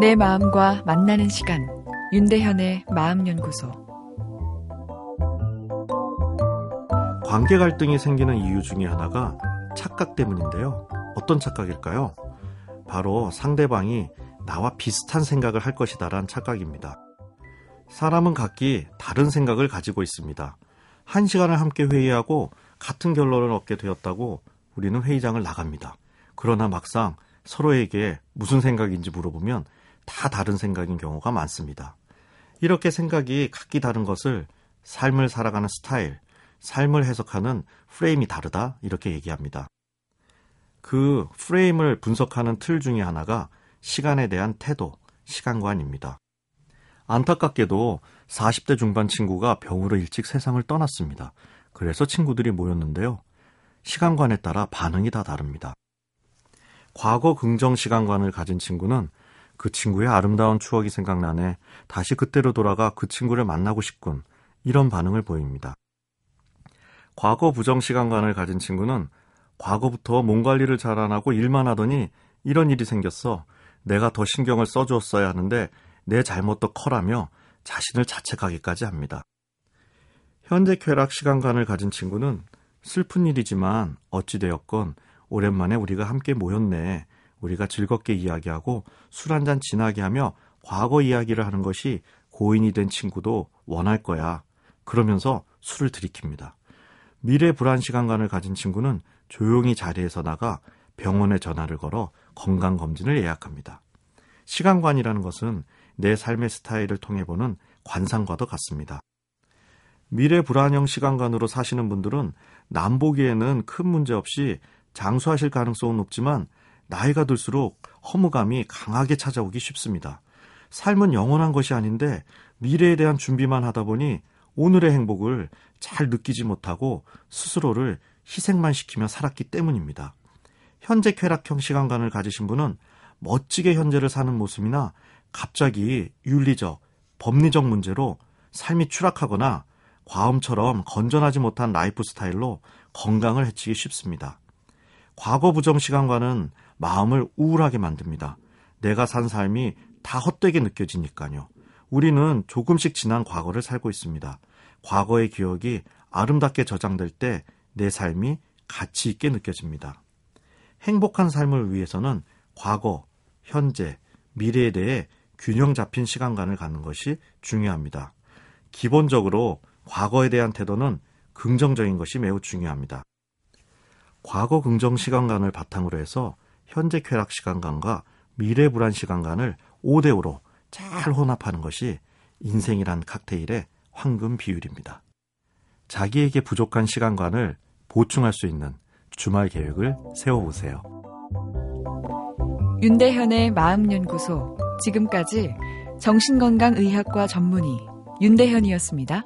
내 마음과 만나는 시간 윤대현의 마음연구소 관계 갈등이 생기는 이유 중에 하나가 착각 때문인데요. 어떤 착각일까요? 바로 상대방이 나와 비슷한 생각을 할 것이다란 착각입니다. 사람은 각기 다른 생각을 가지고 있습니다. 한 시간을 함께 회의하고 같은 결론을 얻게 되었다고 우리는 회의장을 나갑니다. 그러나 막상 서로에게 무슨 생각인지 물어보면 다 다른 생각인 경우가 많습니다. 이렇게 생각이 각기 다른 것을 삶을 살아가는 스타일, 삶을 해석하는 프레임이 다르다 이렇게 얘기합니다. 그 프레임을 분석하는 틀 중에 하나가 시간에 대한 태도, 시간관입니다. 안타깝게도 40대 중반 친구가 병으로 일찍 세상을 떠났습니다. 그래서 친구들이 모였는데요. 시간관에 따라 반응이 다 다릅니다. 과거 긍정 시간관을 가진 친구는 그 친구의 아름다운 추억이 생각나네 다시 그때로 돌아가 그 친구를 만나고 싶군 이런 반응을 보입니다. 과거 부정 시간관을 가진 친구는 과거부터 몸 관리를 잘 안 하고 일만 하더니 이런 일이 생겼어. 내가 더 신경을 써주었어야 하는데 내 잘못도 커라며 자신을 자책하기까지 합니다. 현재 쾌락 시간관을 가진 친구는 슬픈 일이지만 어찌되었건 오랜만에 우리가 함께 모였네. 우리가 즐겁게 이야기하고 술 한잔 지나게 하며 과거 이야기를 하는 것이 고인이 된 친구도 원할 거야. 그러면서 술을 들이킵니다. 미래 불안 시간관을 가진 친구는 조용히 자리에서 나가 병원에 전화를 걸어 건강검진을 예약합니다. 시간관이라는 것은 내 삶의 스타일을 통해 보는 관상과도 같습니다. 미래 불안형 시간관으로 사시는 분들은 남보기에는 큰 문제 없이 장수하실 가능성은 높지만 나이가 들수록 허무감이 강하게 찾아오기 쉽습니다. 삶은 영원한 것이 아닌데 미래에 대한 준비만 하다 보니 오늘의 행복을 잘 느끼지 못하고 스스로를 희생만 시키며 살았기 때문입니다. 현재 쾌락형 시간관을 가지신 분은 멋지게 현재를 사는 모습이나 갑자기 윤리적, 법리적 문제로 삶이 추락하거나 과음처럼 건전하지 못한 라이프 스타일로 건강을 해치기 쉽습니다. 과거 부정 시간과는 마음을 우울하게 만듭니다. 내가 산 삶이 다 헛되게 느껴지니까요. 우리는 조금씩 지난 과거를 살고 있습니다. 과거의 기억이 아름답게 저장될 때 내 삶이 가치 있게 느껴집니다. 행복한 삶을 위해서는 과거, 현재, 미래에 대해 균형 잡힌 시간관을 갖는 것이 중요합니다. 기본적으로 과거에 대한 태도는 긍정적인 것이 매우 중요합니다. 과거 긍정 시간관을 바탕으로 해서 현재 쾌락 시간관과 미래 불안 시간관을 5대 5로 잘 혼합하는 것이 인생이란 칵테일의 황금 비율입니다. 자기에게 부족한 시간관을 보충할 수 있는 주말 계획을 세워보세요. 윤대현의 마음연구소. 지금까지 정신건강의학과 전문의 윤대현이었습니다.